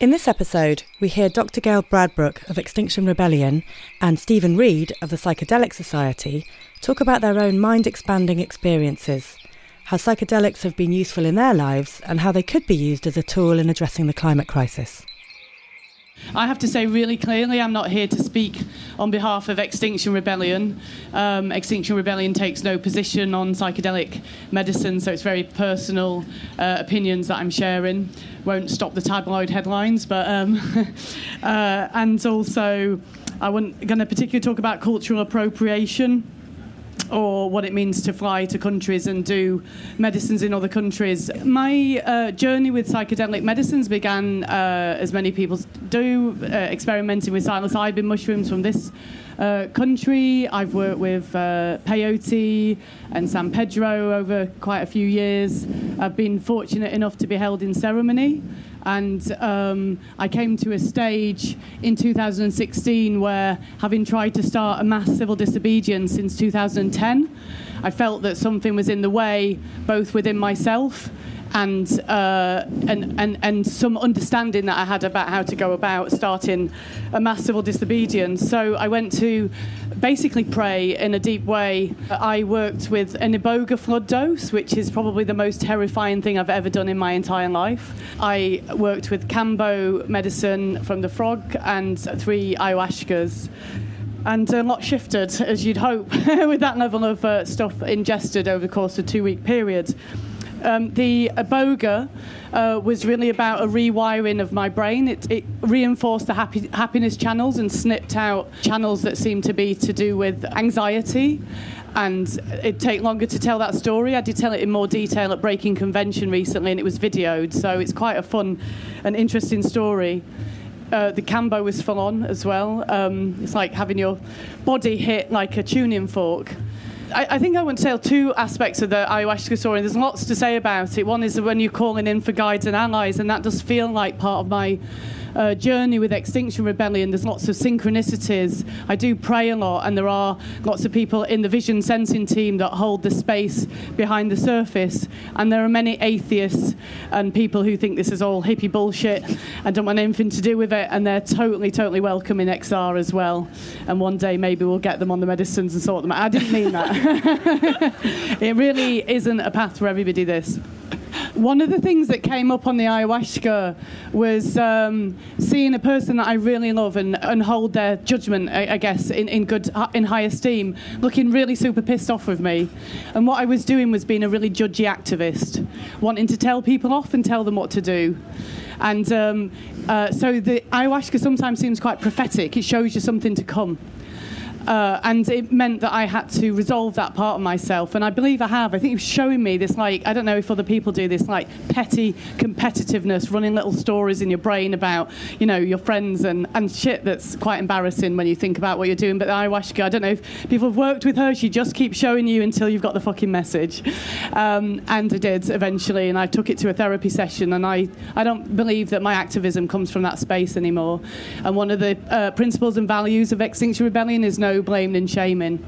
In this episode, we hear Dr. Gail Bradbrook of Extinction Rebellion and Stephen Reid of the Psychedelic Society talk about their own mind expanding experiences, how psychedelics have been useful in their lives, and how they could be used as a tool in addressing the climate crisis. I have to say really clearly, I'm not here to speak on behalf of Extinction Rebellion. Um, Extinction Rebellion takes no position on psychedelic medicine, so it's very personal uh, opinions that I'm sharing. Won't stop the tabloid headlines, but um, uh, and also I wasn't going to particularly talk about cultural appropriation or what it means to fly to countries and do medicines in other countries. My uh, journey with psychedelic medicines began, uh, as many people do, uh, experimenting with psilocybin mushrooms from this. Uh, country. I've worked with uh, peyote and San Pedro over quite a few years. I've been fortunate enough to be held in ceremony. And um, I came to a stage in 2016 where, having tried to start a mass civil disobedience since 2010, I felt that something was in the way, both within myself and, uh, and, and, and some understanding that I had about how to go about starting a mass civil disobedience. So I went to basically pray in a deep way. I worked with an Iboga flood dose, which is probably the most terrifying thing I've ever done in my entire life. I worked with Kambo medicine from the frog and three ayahuascas and a lot shifted, as you'd hope, with that level of uh, stuff ingested over the course of a two week period. Um, the iboga uh, was really about a rewiring of my brain. It, it reinforced the happy, happiness channels and snipped out channels that seemed to be to do with anxiety. And it'd take longer to tell that story. I did tell it in more detail at Breaking Convention recently, and it was videoed, so it's quite a fun and interesting story. Uh, the kambo was full on as well. Um, it's like having your body hit like a tuning fork. I, I, think I want to tell two aspects of the ayahuasca story. There's lots to say about it. One is when you're calling in for guides and allies, and that does feel like part of my uh, journey with Extinction Rebellion, there's lots of synchronicities. I do pray a lot, and there are lots of people in the vision sensing team that hold the space behind the surface. And there are many atheists and people who think this is all hippie bullshit and don't want anything to do with it, and they're totally, totally welcome in XR as well. And one day maybe we'll get them on the medicines and sort them out. I didn't mean that. it really isn't a path for everybody, this. One of the things that came up on the ayahuasca was um, seeing a person that I really love and, and hold their judgment, I, I, guess, in, in good in high esteem, looking really super pissed off with me. And what I was doing was being a really judgy activist, wanting to tell people off and tell them what to do. And um, uh, so the ayahuasca sometimes seems quite prophetic. It shows you something to come. Uh, and it meant that I had to resolve that part of myself. And I believe I have. I think was showing me this, like, I don't know if other people do this, like, petty competitiveness, running little stories in your brain about, you know, your friends and, and shit that's quite embarrassing when you think about what you're doing. But the ayahuasca, I don't know if people have worked with her, she just keeps showing you until you've got the fucking message. Um, and I did eventually, and I took it to a therapy session. And I, I don't believe that my activism comes from that space anymore. And one of the uh, principles and values of Extinction Rebellion is no blamed and shaming.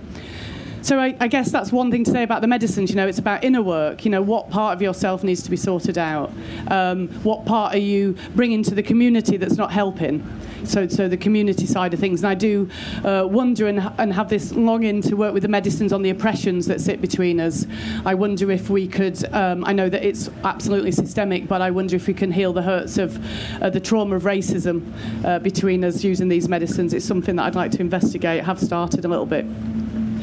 So I, I, guess that's one thing to say about the medicines. You know, it's about inner work. You know, what part of yourself needs to be sorted out? Um, what part are you bringing to the community that's not helping? So, so the community side of things. And I do uh, wonder and, and have this longing to work with the medicines on the oppressions that sit between us. I wonder if we could. Um, I know that it's absolutely systemic, but I wonder if we can heal the hurts of uh, the trauma of racism uh, between us using these medicines. It's something that I'd like to investigate. Have started a little bit.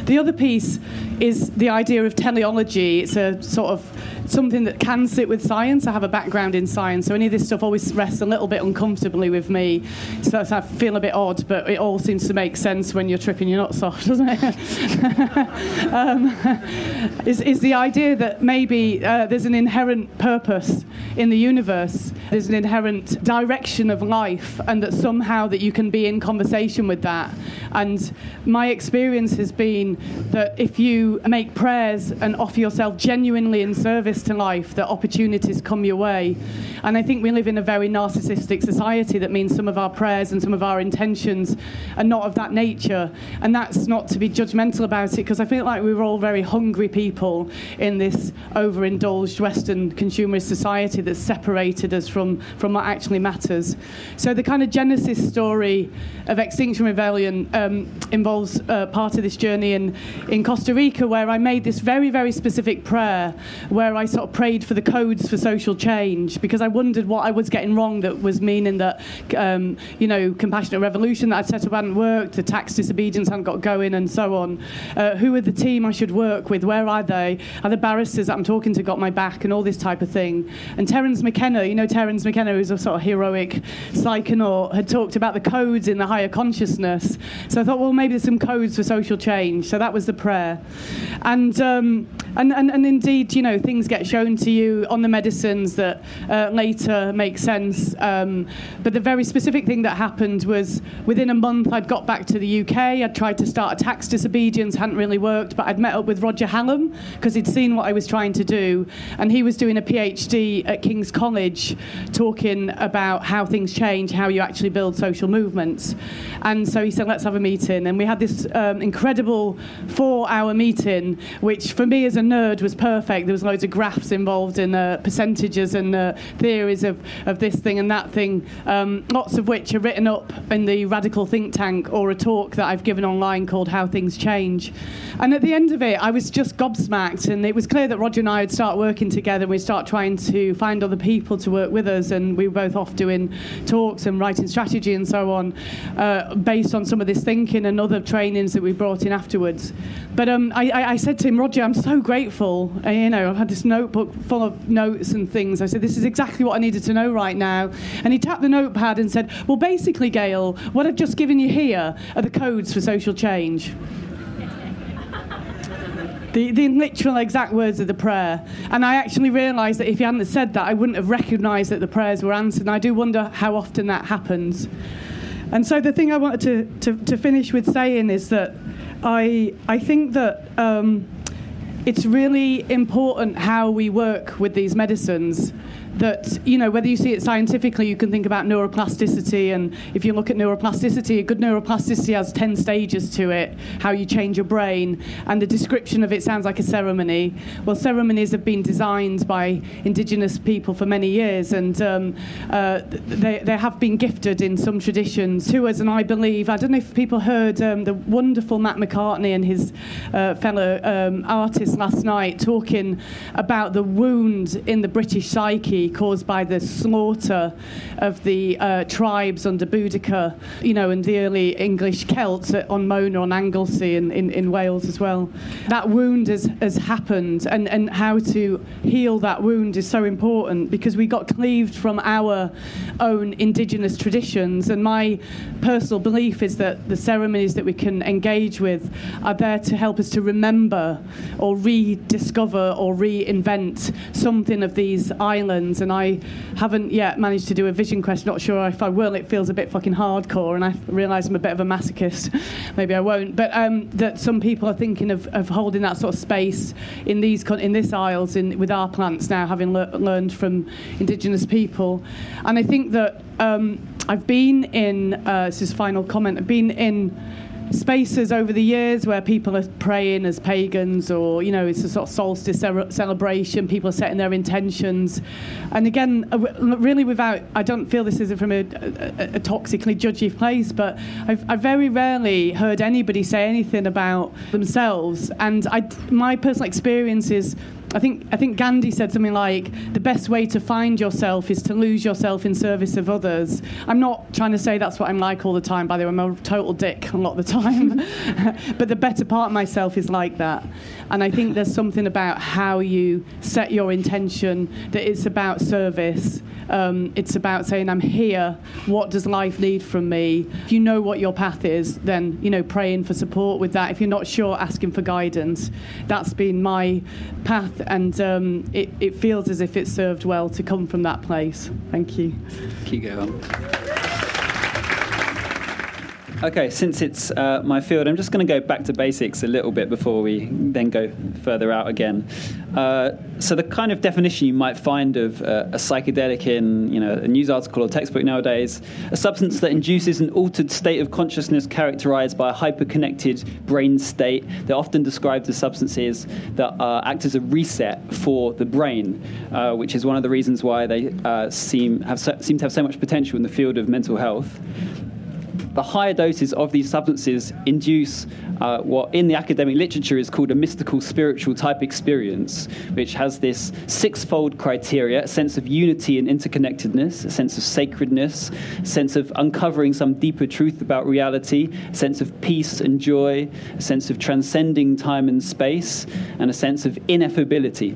The other piece is the idea of teleology. It's a sort of something that can sit with science. I have a background in science, so any of this stuff always rests a little bit uncomfortably with me. So I feel a bit odd, but it all seems to make sense when you're tripping your nuts off, doesn't it? um, is, is the idea that maybe uh, there's an inherent purpose in the universe, there's an inherent direction of life, and that somehow that you can be in conversation with that. And my experience has been that if you make prayers and offer yourself genuinely in service to life, that opportunities come your way. And I think we live in a very narcissistic society that means some of our prayers and some of our intentions are not of that nature. And that's not to be judgmental about it, because I feel like we we're all very hungry people in this overindulged Western consumerist society that's separated us from, from what actually matters. So the kind of genesis story of Extinction Rebellion um, involves uh, part of this journey in, in Costa Rica, where I made this very, very specific prayer, where I sort of prayed for the codes for social change, because I wondered what I was getting wrong that was meaning that, um, you know, compassionate revolution that I'd set up hadn't worked, the tax disobedience hadn't got going, and so on. Uh, who are the team I should work with? Where are they? Are the barristers that I'm talking to got my back, and all this type of thing? And Terence McKenna, you know, Terence McKenna, who's a sort of heroic psychonaut, had talked about the codes in the higher consciousness. So I thought, well, maybe there's some codes for social change. So that was the prayer. And, um, and, and, and indeed, you know, things get shown to you on the medicines that uh, later make sense. Um, but the very specific thing that happened was within a month, I'd got back to the UK. I'd tried to start a tax disobedience, hadn't really worked, but I'd met up with Roger Hallam because he'd seen what I was trying to do. And he was doing a PhD at King's College talking about how things change, how you actually build social movements. And so he said, let's have a meeting. And we had this um, incredible four hour meeting, which for me as a nerd was perfect. There was loads of graphs involved in uh, percentages and uh, theories of, of this thing and that thing, um, lots of which are written up in the Radical Think Tank or a talk that I've given online called How Things Change. And at the end of it, I was just gobsmacked. And it was clear that Roger and I would start working together. And we'd start trying to find other people to work with us. And we were both off doing talks and writing strategy and so on, uh, based on some of this thinking and other trainings that we brought in afterwards. But um, I, I, said to him, Roger, I'm so grateful. You know, I've had this notebook full of notes and things. I said, this is exactly what I needed to know right now. And he tapped the notepad and said, well, basically, Gail, what I've just given you here are the codes for social change. The, the, literal exact words of the prayer. And I actually realised that if he hadn't said that, I wouldn't have recognised that the prayers were answered. And I do wonder how often that happens. And so the thing I wanted to, to, to finish with saying is that I, I think that um, it's really important how we work with these medicines that, you know, whether you see it scientifically, you can think about neuroplasticity. And if you look at neuroplasticity, a good neuroplasticity has 10 stages to it, how you change your brain. And the description of it sounds like a ceremony. Well, ceremonies have been designed by indigenous people for many years, and um, uh, they, they have been gifted in some traditions who us. And I believe, I don't know if people heard um, the wonderful Matt McCartney and his uh, fellow um, artists last night talking about the wound in the British psyche caused by the slaughter of the uh, tribes under Boudica, you know, and the early English Celts on Mona, on Anglesey, in, in, in Wales as well. That wound has, has happened, and, and how to heal that wound is so important because we got cleaved from our own indigenous traditions. And my personal belief is that the ceremonies that we can engage with are there to help us to remember or rediscover or reinvent something of these islands and I haven't yet managed to do a vision quest. Not sure if I will. It feels a bit fucking hardcore, and I realise I'm a bit of a masochist. Maybe I won't. But um, that some people are thinking of, of holding that sort of space in these in this isles in, with our plants now, having le- learned from indigenous people, and I think that um, I've been in. Uh, this is final comment. I've been in spaces over the years where people are praying as pagans or you know it's a sort of solstice celebration people are setting their intentions. And again uh, really without i don't feel this is from a, a, a toxically judgy place but I've, I've, very rarely heard anybody say anything about themselves. And I, my personal experience is I think I think Gandhi said something like the best way to find yourself is to lose yourself in service of others. I'm not trying to say that's what I'm like all the time. By the way, I'm a total dick a lot of the time, but the better part of myself is like that. And I think there's something about how you set your intention that it's about service. Um, it's about saying, I'm here. What does life need from me? If you know what your path is, then, you know, praying for support with that. If you're not sure, asking for guidance. That's been my path, and um, it, it feels as if it served well to come from that place. Thank you. Keep going. Okay, since it's uh, my field, I'm just going to go back to basics a little bit before we then go further out again. Uh, so the kind of definition you might find of uh, a psychedelic in, you know, a news article or textbook nowadays, a substance that induces an altered state of consciousness characterized by a hyperconnected brain state. They're often described as substances that uh, act as a reset for the brain, uh, which is one of the reasons why they uh, seem have so, seem to have so much potential in the field of mental health the higher doses of these substances induce uh, what in the academic literature is called a mystical spiritual type experience, which has this sixfold criteria a sense of unity and interconnectedness, a sense of sacredness, a sense of uncovering some deeper truth about reality, a sense of peace and joy, a sense of transcending time and space, and a sense of ineffability.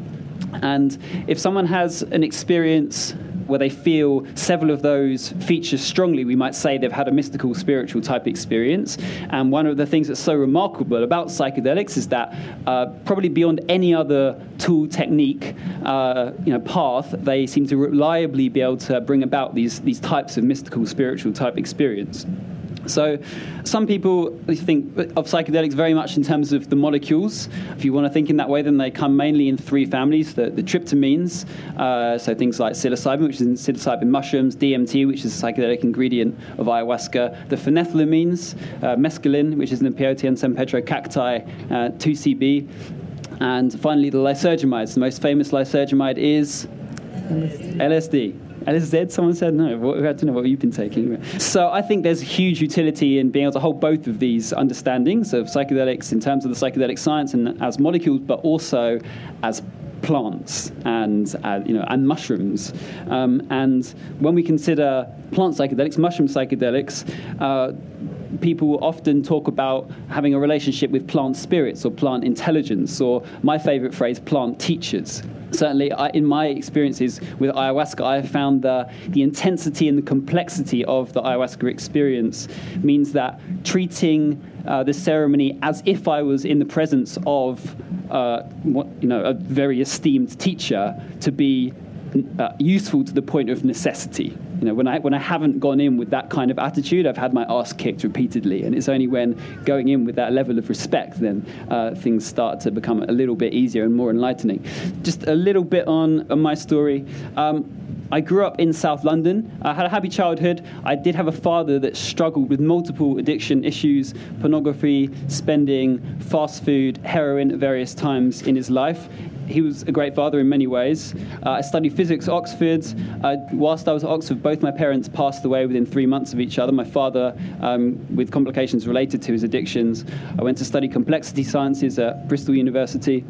And if someone has an experience where they feel several of those features strongly, we might say they've had a mystical, spiritual type experience. And one of the things that's so remarkable about psychedelics is that uh, probably beyond any other tool, technique, uh, you know, path, they seem to reliably be able to bring about these, these types of mystical, spiritual type experience. So, some people think of psychedelics very much in terms of the molecules. If you want to think in that way, then they come mainly in three families the, the tryptamines, uh, so things like psilocybin, which is in psilocybin mushrooms, DMT, which is a psychedelic ingredient of ayahuasca, the phenethylamines, uh, mescaline, which is in the peyote and San Pedro cacti, uh, 2CB, and finally the lysergamides. The most famous lysergamide is LSD. LSD. LSD, someone said no. I don't know what you've been taking. So I think there's huge utility in being able to hold both of these understandings of psychedelics in terms of the psychedelic science and as molecules, but also as plants and uh, you know and mushrooms. Um, and when we consider plant psychedelics, mushroom psychedelics. Uh, people often talk about having a relationship with plant spirits or plant intelligence, or my favorite phrase, plant teachers. Certainly, I, in my experiences with ayahuasca, I have found the, the intensity and the complexity of the ayahuasca experience means that treating uh, the ceremony as if I was in the presence of uh, what, you know, a very esteemed teacher to be uh, useful to the point of necessity. You know, when I, when I haven't gone in with that kind of attitude, I've had my ass kicked repeatedly. And it's only when going in with that level of respect, then uh, things start to become a little bit easier and more enlightening. Just a little bit on, on my story. Um, I grew up in South London. I had a happy childhood. I did have a father that struggled with multiple addiction issues pornography, spending, fast food, heroin at various times in his life he was a great father in many ways. Uh, I studied physics at Oxford. Uh, whilst I was at Oxford, both my parents passed away within three months of each other. My father, um, with complications related to his addictions. I went to study complexity sciences at Bristol University.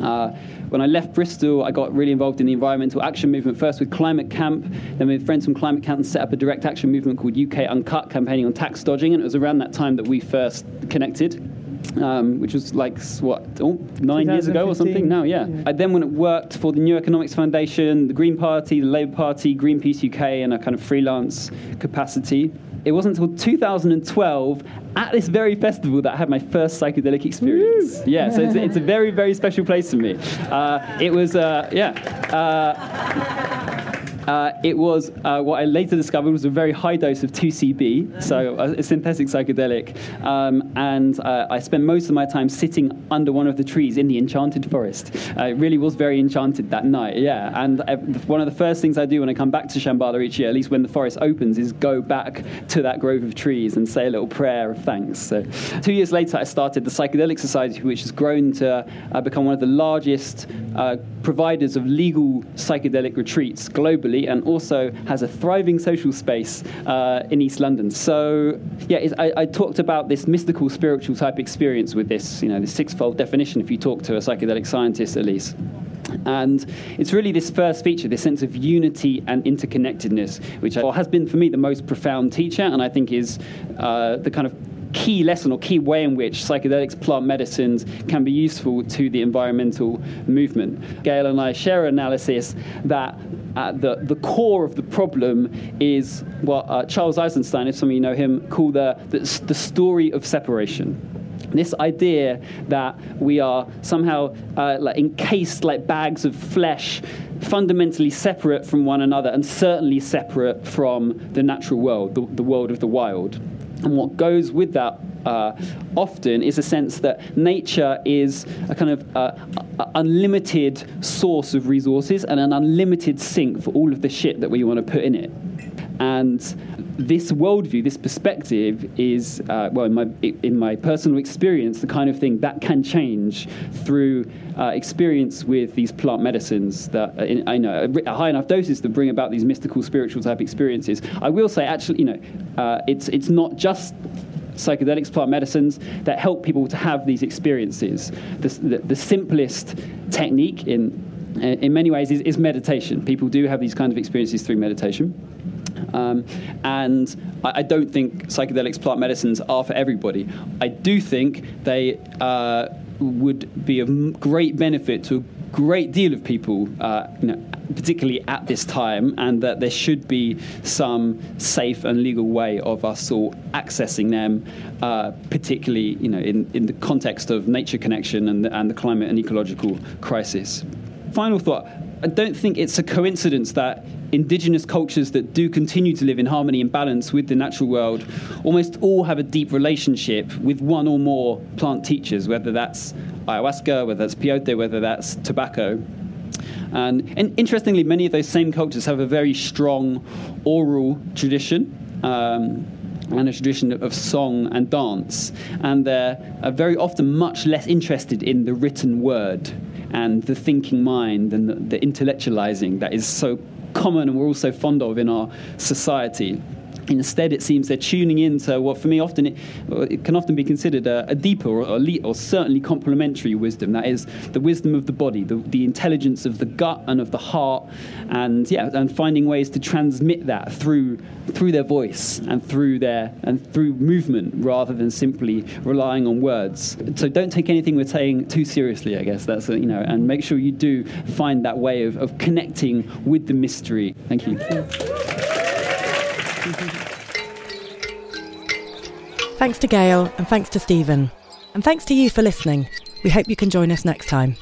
Uh, when I left Bristol, I got really involved in the environmental action movement, first with Climate Camp, then with friends from Climate Camp and set up a direct action movement called UK Uncut, campaigning on tax dodging, and it was around that time that we first connected um, which was like what oh, nine years ago or something. Now, yeah. yeah. I then went and worked for the New Economics Foundation, the Green Party, the Labour Party, Greenpeace UK, in a kind of freelance capacity. It wasn't until 2012 at this very festival that I had my first psychedelic experience. Woo! Yeah, so it's, it's, a very, very special place for me. Uh, it was, uh, yeah. Uh, uh, it was uh, what I later discovered was a very high dose of 2CB, so a, a synthetic psychedelic. Um, and uh, I spent most of my time sitting under one of the trees in the enchanted forest. Uh, it really was very enchanted that night, yeah. And I, one of the first things I do when I come back to Shambala each year, at least when the forest opens, is go back to that grove of trees and say a little prayer of thanks. So, two years later, I started the Psychedelic Society, which has grown to uh, become one of the largest uh, providers of legal psychedelic retreats globally and also has a thriving social space uh, in East London. So, yeah, I, I, talked about this mystical, spiritual type experience with this, you know, this sixfold definition if you talk to a psychedelic scientist at least. And it's really this first feature, this sense of unity and interconnectedness, which has been for me the most profound teacher, and I think is uh, the kind of key lesson or key way in which psychedelics, plant medicines can be useful to the environmental movement. Gail and I share analysis that at the, the core of the problem is what uh, Charles Eisenstein, if some of you know him, called the, the, the story of separation this idea that we are somehow uh, like encased like bags of flesh fundamentally separate from one another and certainly separate from the natural world the, the world of the wild And what goes with that uh, often is a sense that nature is a kind of uh, unlimited source of resources and an unlimited sink for all of the shit that we want to put in it. And this worldview, this perspective, is uh, well, in my in my personal experience, the kind of thing that can change through uh, experience with these plant medicines that uh, in, I know a high enough doses to bring about these mystical, spiritual type experiences. I will say, actually, you know, uh, it's it's not just psychedelics, plant medicines that help people to have these experiences. The, the, the simplest technique in in many ways is, is meditation. People do have these kind of experiences through meditation. Um, and I, I, don't think psychedelics, plant medicines are for everybody. I do think they uh, would be of great benefit to a great deal of people, uh, you know, particularly at this time, and that there should be some safe and legal way of us all accessing them, uh, particularly you know, in, in the context of nature connection and and the climate and ecological crisis. Final thought I don't think it's a coincidence that indigenous cultures that do continue to live in harmony and balance with the natural world almost all have a deep relationship with one or more plant teachers, whether that's ayahuasca, whether that's peyote, whether that's tobacco. And, and interestingly, many of those same cultures have a very strong oral tradition. Um, and a tradition of song and dance, and they're very often much less interested in the written word and the thinking mind and the, the intellectualizing that is so common and we're all so fond of in our society. Instead, it seems they're tuning into what, for me, often it, it can often be considered a, a deeper or, or, certainly complementary wisdom. That is the wisdom of the body, the, the, intelligence of the gut and of the heart, and yeah, and finding ways to transmit that through through their voice and through their and through movement rather than simply relying on words. So don't take anything we're saying too seriously. I guess that's a, you know, and make sure you do find that way of, of connecting with the mystery. Thank you. Thanks to Gail and thanks to Stephen. And thanks to you for listening. We hope you can join us next time.